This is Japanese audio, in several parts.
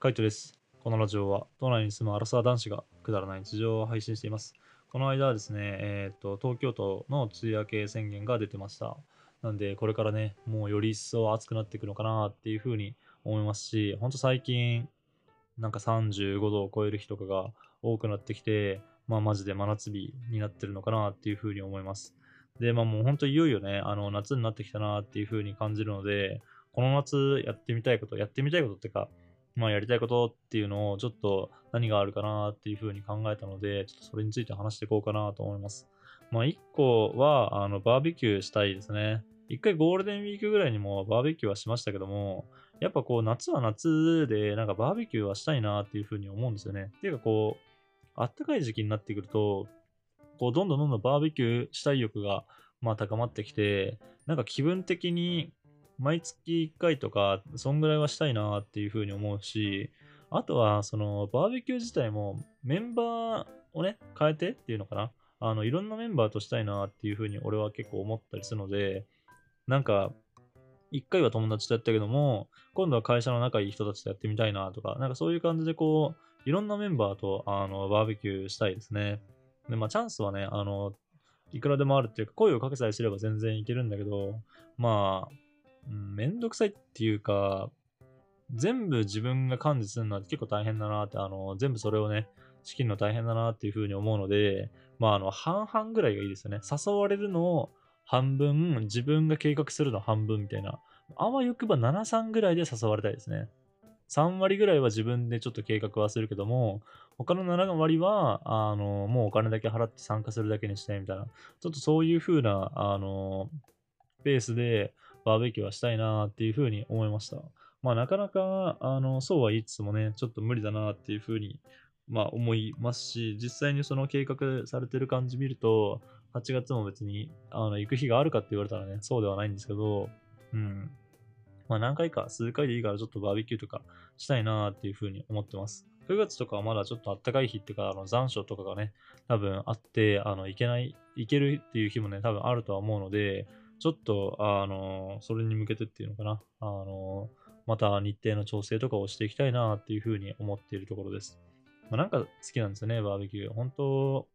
カイトです。このラジオは、都内に住むアラサー男子がくだらない日常を配信しています。この間はですね、えっ、と、東京都の梅雨明け宣言が出てました。なんで、これからね、もうより一層暑くなっていくのかなっていうふうに思いますし、ほんと最近、なんか35度を超える日とかが多くなってきて、まあマジで真夏日になってるのかなっていうふうに思います。で、まあもうほんといよいよね、あの夏になってきたなっていうふうに感じるので、この夏やってみたいこと、やってみたいことっていうか、まあやりたいことっていうのをちょっと何があるかなっていうふうに考えたので、ちょっとそれについて話していこうかなと思います。まあ一個は、あの、バーベキューしたいですね。一回ゴールデンウィークぐらいにもバーベキューはしましたけども、やっぱこう夏は夏でなんかバーベキューはしたいなっていうふうに思うんですよね。っていうかこう、あったかい時期になってくると、こうどんどんどんどんバーベキューしたい欲がまあ高まってきて、なんか気分的に毎月1回とか、そんぐらいはしたいなっていうふうに思うし、あとは、その、バーベキュー自体も、メンバーをね、変えてっていうのかな。あの、いろんなメンバーとしたいなっていうふうに俺は結構思ったりするので、なんか、一回は友達とやったけども、今度は会社の仲いい人たちとやってみたいなとか、なんかそういう感じでこう、いろんなメンバーと、あの、バーベキューしたいですね。で、まあ、チャンスはね、あの、いくらでもあるっていうか、声をかけさえすれば全然いけるんだけど、まあ、うん、めんどくさいっていうか、全部自分が管理するのは結構大変だなって、あの、全部それをね、仕切るの大変だなっていうふうに思うので、まあ、あの、半々ぐらいがいいですよね。誘われるのを半分、自分が計画するの半分みたいな。あわよくば7、3ぐらいで誘われたいですね。3割ぐらいは自分でちょっと計画はするけども、他の7割は、あの、もうお金だけ払って参加するだけにしたいみたいな、ちょっとそういう風な、あの、ペースでバーベキューはしたいなっていう風に思いました。まあなかなか、あの、そうは言いつつもね、ちょっと無理だなっていう風に、まあ思いますし、実際にその計画されてる感じ見ると、8月も別に、あの、行く日があるかって言われたらね、そうではないんですけど、うん。まあ何回か、数回でいいからちょっとバーベキューとかしたいなっていう風に思ってます。9月とかはまだちょっと暖かい日っていうか、あの残暑とかがね、多分あって、あの、行けない、行けるっていう日もね、多分あるとは思うので、ちょっと、あの、それに向けてっていうのかな、あの、また日程の調整とかをしていきたいなっていうふうに思っているところです。まあ、なんか好きなんですよね、バーベキュー。本当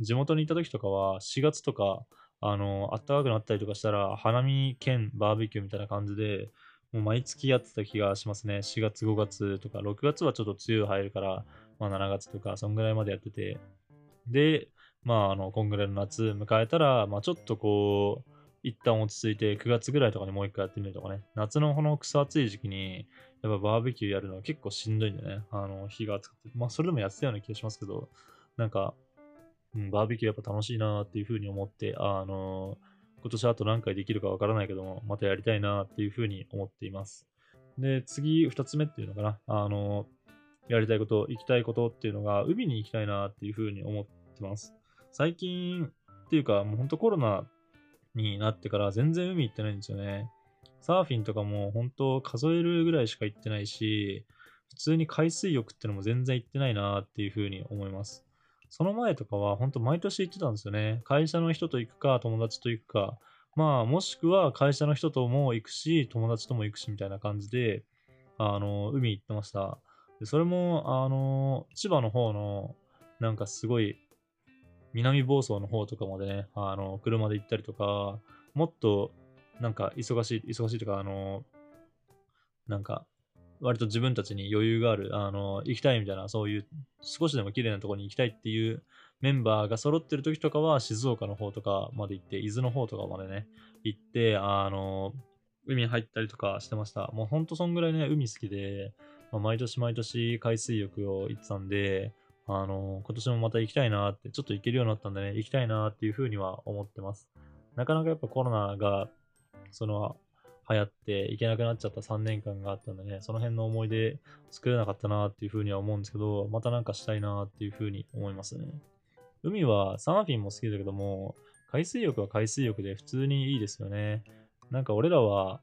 地元に行った時とかは、4月とか、あの、暖かくなったりとかしたら、花見兼バーベキューみたいな感じで、もう毎月やってた気がしますね。4月、5月とか、6月はちょっと梅雨入るから、まあ7月とか、そんぐらいまでやってて、で、まあ、あの、こんぐらいの夏迎えたら、まあちょっとこう、一旦落ち着いて9月ぐらいとかにもう一回やってみるとかね。夏のこの草暑い時期に、やっぱバーベキューやるのは結構しんどいんだよね。あの、日が暑くて。まあそれでもやってたような気がしますけど、なんか、うん、バーベキューやっぱ楽しいなっていうふうに思って、あの、今年あと何回できるかわからないけども、またやりたいなっていうふうに思っています。で、次、二つ目っていうのかな。あの、やりたいこと、行きたいことっていうのが、海に行きたいなっていうふうに思ってます。最近っていうか、もうほんとコロナになってから全然海行ってないんですよね。サーフィンとかも本当数えるぐらいしか行ってないし、普通に海水浴ってのも全然行ってないなっていうふうに思います。その前とかは本当毎年行ってたんですよね。会社の人と行くか、友達と行くか、まあもしくは会社の人とも行くし、友達とも行くしみたいな感じで、あの、海行ってました。でそれも、あの、千葉の方の、なんかすごい、南房総の方とかまでね、あの、車で行ったりとか、もっと、なんか忙しい、忙しいとか、あの、なんか、割と自分たちに余裕がある、あの、行きたいみたいな、そういう、少しでも綺麗なところに行きたいっていうメンバーが揃ってる時とかは、静岡の方とかまで行って、伊豆の方とかまでね、行って、あの、海に入ったりとかしてました。もうほんとそんぐらいね、海好きで、まあ、毎年毎年海水浴を行ってたんで、あの、今年もまた行きたいなって、ちょっと行けるようになったんでね、行きたいなっていうふうには思ってます。なかなかやっぱコロナが、その、流行って行けなくなっちゃった3年間があったんでね、その辺の思い出作れなかったなっていうふうには思うんですけど、またなんかしたいなっていうふうに思いますね。海はサーフィンも好きだけども、海水浴は海水浴で普通にいいですよね。なんか俺らは、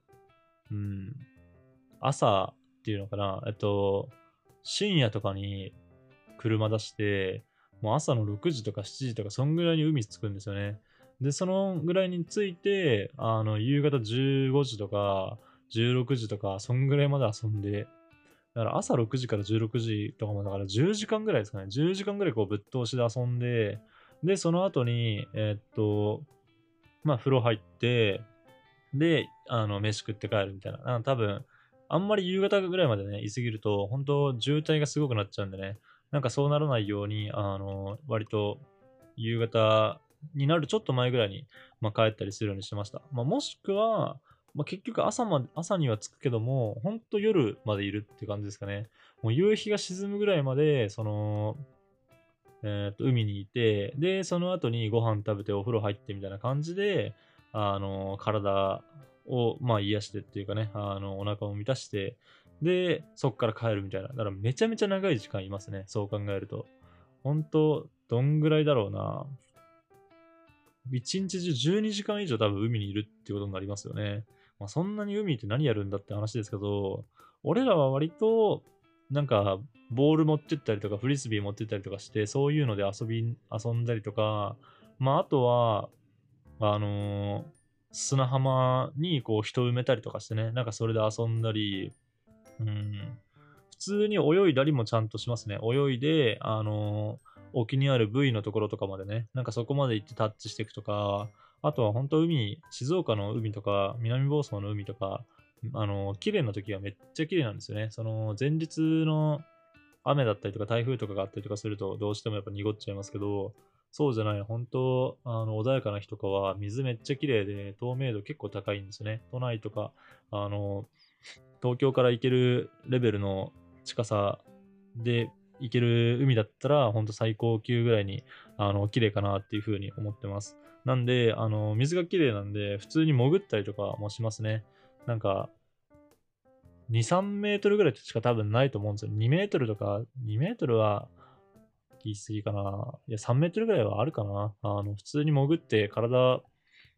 うん、朝っていうのかな、えっと、深夜とかに車出して、もう朝の6時とか7時とか、そんぐらいに海着くんですよね。で、そのぐらいに着いて、あの、夕方15時とか、16時とか、そんぐらいまで遊んで、だから朝6時から16時とかもだから10時間ぐらいですかね。10時間ぐらいこうぶっ通しで遊んで、で、その後に、えーっと、まあ風呂入って、で、あの、飯食って帰るみたいな。あ多分、あんまり夕方ぐらいまでね、居すぎると、本当渋滞がすごくなっちゃうんでね、なんかそうならないように、あの、割と夕方になるちょっと前ぐらいに、まあ、帰ったりするようにしてました。まあ、もしくは、まあ、結局朝まで、朝には着くけども、本当夜までいるって感じですかね。もう夕日が沈むぐらいまで、その、えー、と海にいて、で、その後にご飯食べてお風呂入ってみたいな感じで、あの、体を、まあ、癒してっていうかね、あの、お腹を満たして、で、そこから帰るみたいな。だからめちゃめちゃ長い時間いますね。そう考えると。本当どんぐらいだろうな。一日中12時間以上多分海にいるってことになりますよね。まあ、そんなに海って何やるんだって話ですけど、俺らは割と、なんか、ボール持ってったりとか、フリスビー持ってったりとかして、そういうので遊び、遊んだりとか、まあ、あとは、あのー砂浜にこう人埋めたりとかしてね、なんかそれで遊んだり、うん、普通に泳いだりもちゃんとしますね。泳いで、あのー沖にあるブイのところとかまでね、なんかそこまで行ってタッチしていくとか、あとは本当海、静岡の海とか、南房総の海とか、あのー綺麗な時はめっちゃ綺麗なんですよね。その前日の雨だったりとか台風とかがあったりとかするとどうしてもやっぱ濁っちゃいますけど、そうじゃない、本当あの、穏やかな日とかは水めっちゃ綺麗で透明度結構高いんですよね。都内とか、あの、東京から行けるレベルの近さで行ける海だったら、本当最高級ぐらいに、あの、綺麗かなっていうふうに思ってます。なんで、あの、水が綺麗なんで、普通に潜ったりとかもしますね。なんか、2、3メートルぐらいしか多分ないと思うんですよ。2メートルとか、2メートルは言い過ぎかな。いや、3メートルぐらいはあるかな。あの、普通に潜って体、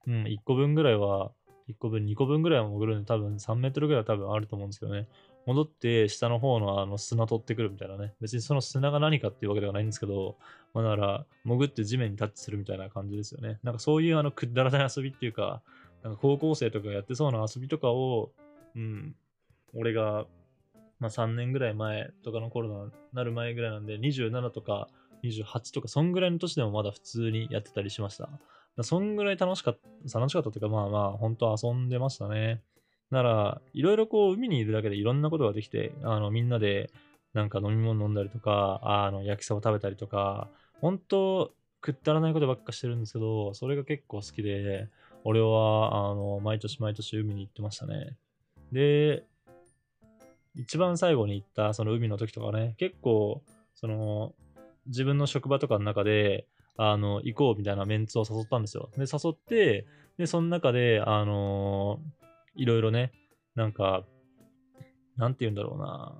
うん、1個分ぐらいは、1個分、2個分ぐらいは潜るんで、多分3メートルぐらいは多分あると思うんですけどね。戻って下の方のあの砂取ってくるみたいなね。別にその砂が何かっていうわけではないんですけど、まあ、だら、潜って地面にタッチするみたいな感じですよね。なんかそういうあのくだらない遊びっていうか、なんか高校生とかやってそうな遊びとかを、うん、俺が、まあ、3年ぐらい前とかのコロナになる前ぐらいなんで、27とか28とか、そんぐらいの年でもまだ普通にやってたりしました。そんぐらい楽しかった、楽しかったというか、まあまあ、本当遊んでましたね。なら、いろいろこう、海にいるだけでいろんなことができて、あの、みんなで、なんか飲み物飲んだりとか、あの、焼きそば食べたりとか、本当くったらないことばっかしてるんですけど、それが結構好きで、俺は、あの、毎年毎年海に行ってましたね。で、一番最後に行ったその海の時とかね、結構、その、自分の職場とかの中で、あの、行こうみたいなメンツを誘ったんですよ。で、誘って、で、その中で、あのいろいろね、なんか、なんて言うんだろうな。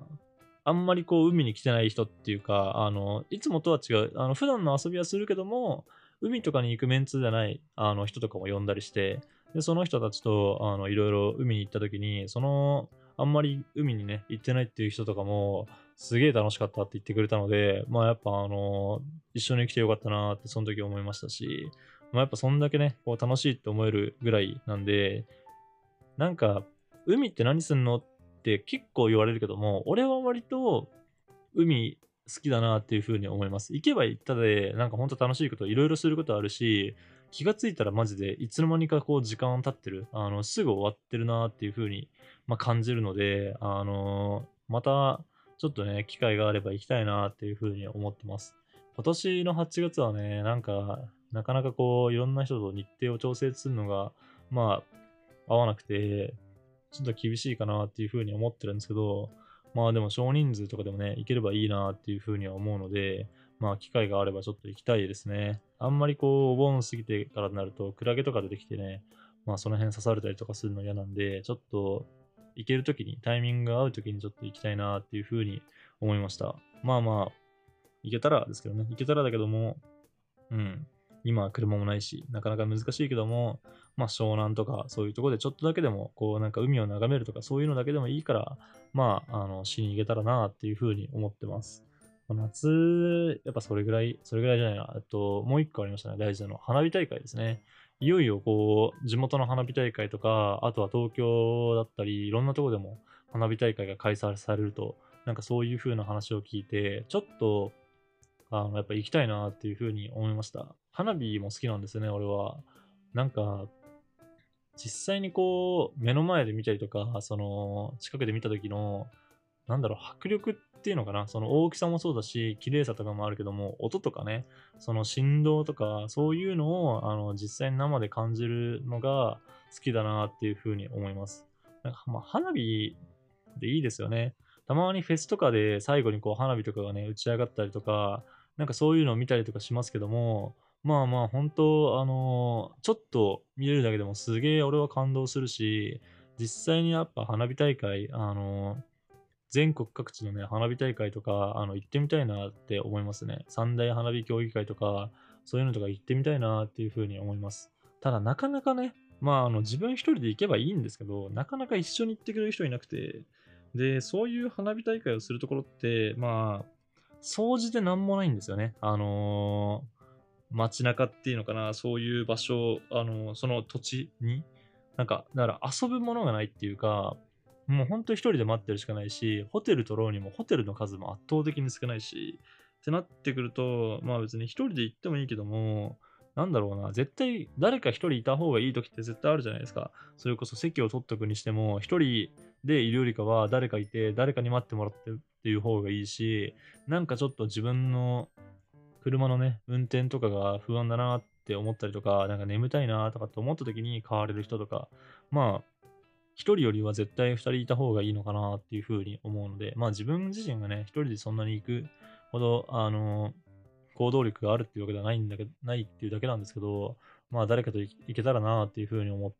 あんまりこう、海に来てない人っていうか、あの、いつもとは違う、あの、普段の遊びはするけども、海とかに行くメンツじゃない、あの、人とかも呼んだりして、で、その人たちと、あの、いろいろ海に行った時に、その、あんまり海にね、行ってないっていう人とかも、すげえ楽しかったって言ってくれたので、まあやっぱあの、一緒に来てよかったなってその時思いましたし、まあやっぱそんだけね、こう楽しいって思えるぐらいなんで、なんか、海って何すんのって結構言われるけども、俺は割と海好きだなっていう風に思います。行けば行ったで、なんか本当楽しいこといろいろすることあるし、気がついたらマジでいつの間にかこう時間経ってる、あの、すぐ終わってるなっていう風に、まあ、感じるので、あのまたちょっとね、機会があれば行きたいなっていう風に思ってます。今年の8月はね、なんか、なかなかこう、いろんな人と日程を調整するのが、まあ、合わなくて、ちょっと厳しいかなっていう風に思ってるんですけど、まあでも少人数とかでもね、行ければいいなっていう風には思うので、まあ機会があればちょっと行きたいですね。あんまりこう、お盆過ぎてからになると、クラゲとか出てきてね、まあその辺刺されたりとかするの嫌なんで、ちょっと行けるときに、タイミングが合うときにちょっと行きたいなっていう風に思いました。まあまあ、行けたらですけどね、行けたらだけども、うん、今は車もないし、なかなか難しいけども、まあ湘南とかそういうところでちょっとだけでも、こうなんか海を眺めるとかそういうのだけでもいいから、まあ、あの、しに行けたらなっていう風に思ってます。夏、やっぱそれぐらい、それぐらいじゃないな。えっと、もう一個ありましたね、大事なの。花火大会ですね。いよいよこう、地元の花火大会とか、あとは東京だったり、いろんなとこでも花火大会が開催されるとなんかそういう風な話を聞いて、ちょっと、あの、やっぱ行きたいなっていう風に思いました。花火も好きなんですよね、俺は。なんか、実際にこう、目の前で見たりとか、その、近くで見た時の、なんだろう、迫力っていうのかな、その大きさもそうだし、綺麗さとかもあるけども、音とかね、その振動とか、そういうのを、あの、実際に生で感じるのが好きだなっていうふうに思います。なんか、まあ、花火でいいですよね。たまにフェスとかで最後にこう花火とかがね、打ち上がったりとか、なんかそういうのを見たりとかしますけども、まあまあ本当、あのちょっと見れるだけでもすげえ俺は感動するし、実際にやっぱ花火大会、あの全国各地のね、花火大会とか、あの、行ってみたいなって思いますね。三大花火競技会とか、そういうのとか行ってみたいなっていうふうに思います。ただ、なかなかね、まあ、あの、自分一人で行けばいいんですけど、なかなか一緒に行ってくれる人いなくて、で、そういう花火大会をするところって、まあ、掃除でなんもないんですよね。あのー、街中っていうのかな、そういう場所、あの、その土地に、なんか、だから遊ぶものがないっていうか、もうほんと一人で待ってるしかないし、ホテル取ろうにもホテルの数も圧倒的に少ないし、ってなってくると、まあ別に一人で行ってもいいけども、なんだろうな、絶対誰か一人いた方がいい時って絶対あるじゃないですか。それこそ席を取っとくにしても、一人でいるよりかは誰かいて、誰かに待ってもらってっていう方がいいし、なんかちょっと自分の車のね、運転とかが不安だなって思ったりとか、なんか眠たいなとかって思った時に買われる人とか、まあ、1人よりは絶対2人いた方がいいのかなっていうふうに思うので、まあ自分自身がね、1人でそんなに行くほど、あの、行動力があるっていうわけではないんだけど、ないっていうだけなんですけど、まあ誰かと行けたらなっていうふうに思っ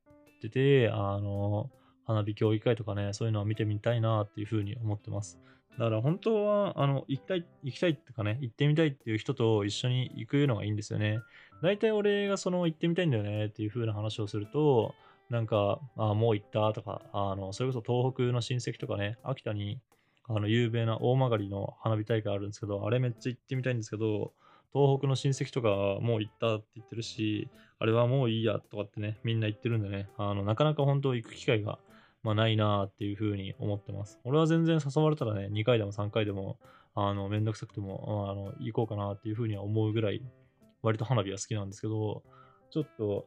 てて、あの、花火競技会とかね、そういうのは見てみたいなっていうふうに思ってます。だから本当は、あの、行きたい、行きたいってかね、行ってみたいっていう人と一緒に行くのがいいんですよね。大体俺がその行ってみたいんだよねっていう風な話をすると、なんか、あもう行ったとか、あの、それこそ東北の親戚とかね、秋田に、あの、有名な大曲の花火大会あるんですけど、あれめっちゃ行ってみたいんですけど、東北の親戚とかもう行ったって言ってるし、あれはもういいやとかってね、みんな言ってるんでね、あの、なかなか本当行く機会が、まあ、ないなっていうふうに思ってます。俺は全然誘われたらね、2回でも3回でも、あの、めんどくさくても、あの、行こうかなっていうふうには思うぐらい、割と花火は好きなんですけど、ちょっと、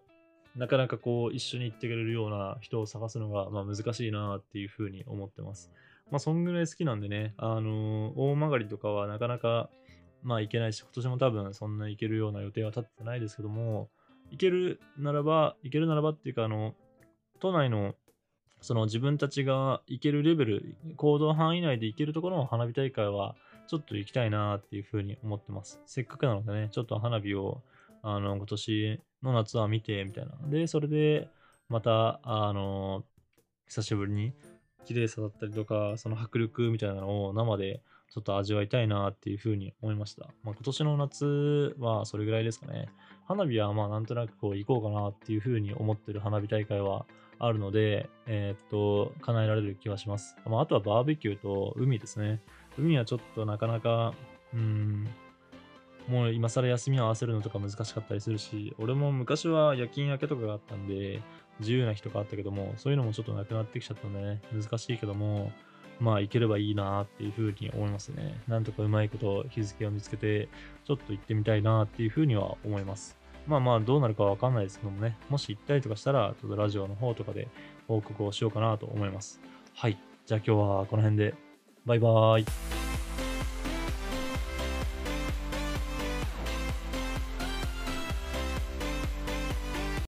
なかなかこう一緒に行ってくれるような人を探すのがまあ難しいなっていうふうに思ってます。まあそんぐらい好きなんでね、あのー、大曲りとかはなかなかまあ行けないし、今年も多分そんな行けるような予定は立ってないですけども、行けるならば、行けるならばっていうか、あの、都内のその自分たちが行けるレベル、行動範囲内で行けるところの花火大会はちょっと行きたいなっていうふうに思ってます。せっかくなのでね、ちょっと花火をあの今年の夏は見て、みたいな。で、それで、また、あの、久しぶりに、綺麗さだったりとか、その迫力みたいなのを生でちょっと味わいたいなっていうふうに思いました。まあ、今年の夏はそれぐらいですかね。花火はまあなんとなくこう行こうかなっていうふうに思ってる花火大会はあるので、えー、っと、叶えられる気がします。まあ、あとはバーベキューと海ですね。海はちょっとなかなか、うん、もう今更休みを合わせるのとか難しかったりするし、俺も昔は夜勤明けとかがあったんで、自由な日とかあったけども、そういうのもちょっとなくなってきちゃったんでね、難しいけども、まあ行ければいいなっていうふうに思いますね。なんとかうまいこと日付を見つけて、ちょっと行ってみたいなっていうふうには思います。まあまあどうなるかわかんないですけどもね、もし行ったりとかしたら、ちょっとラジオの方とかで報告をしようかなと思います。はい。じゃあ今日はこの辺で、バイバーイ。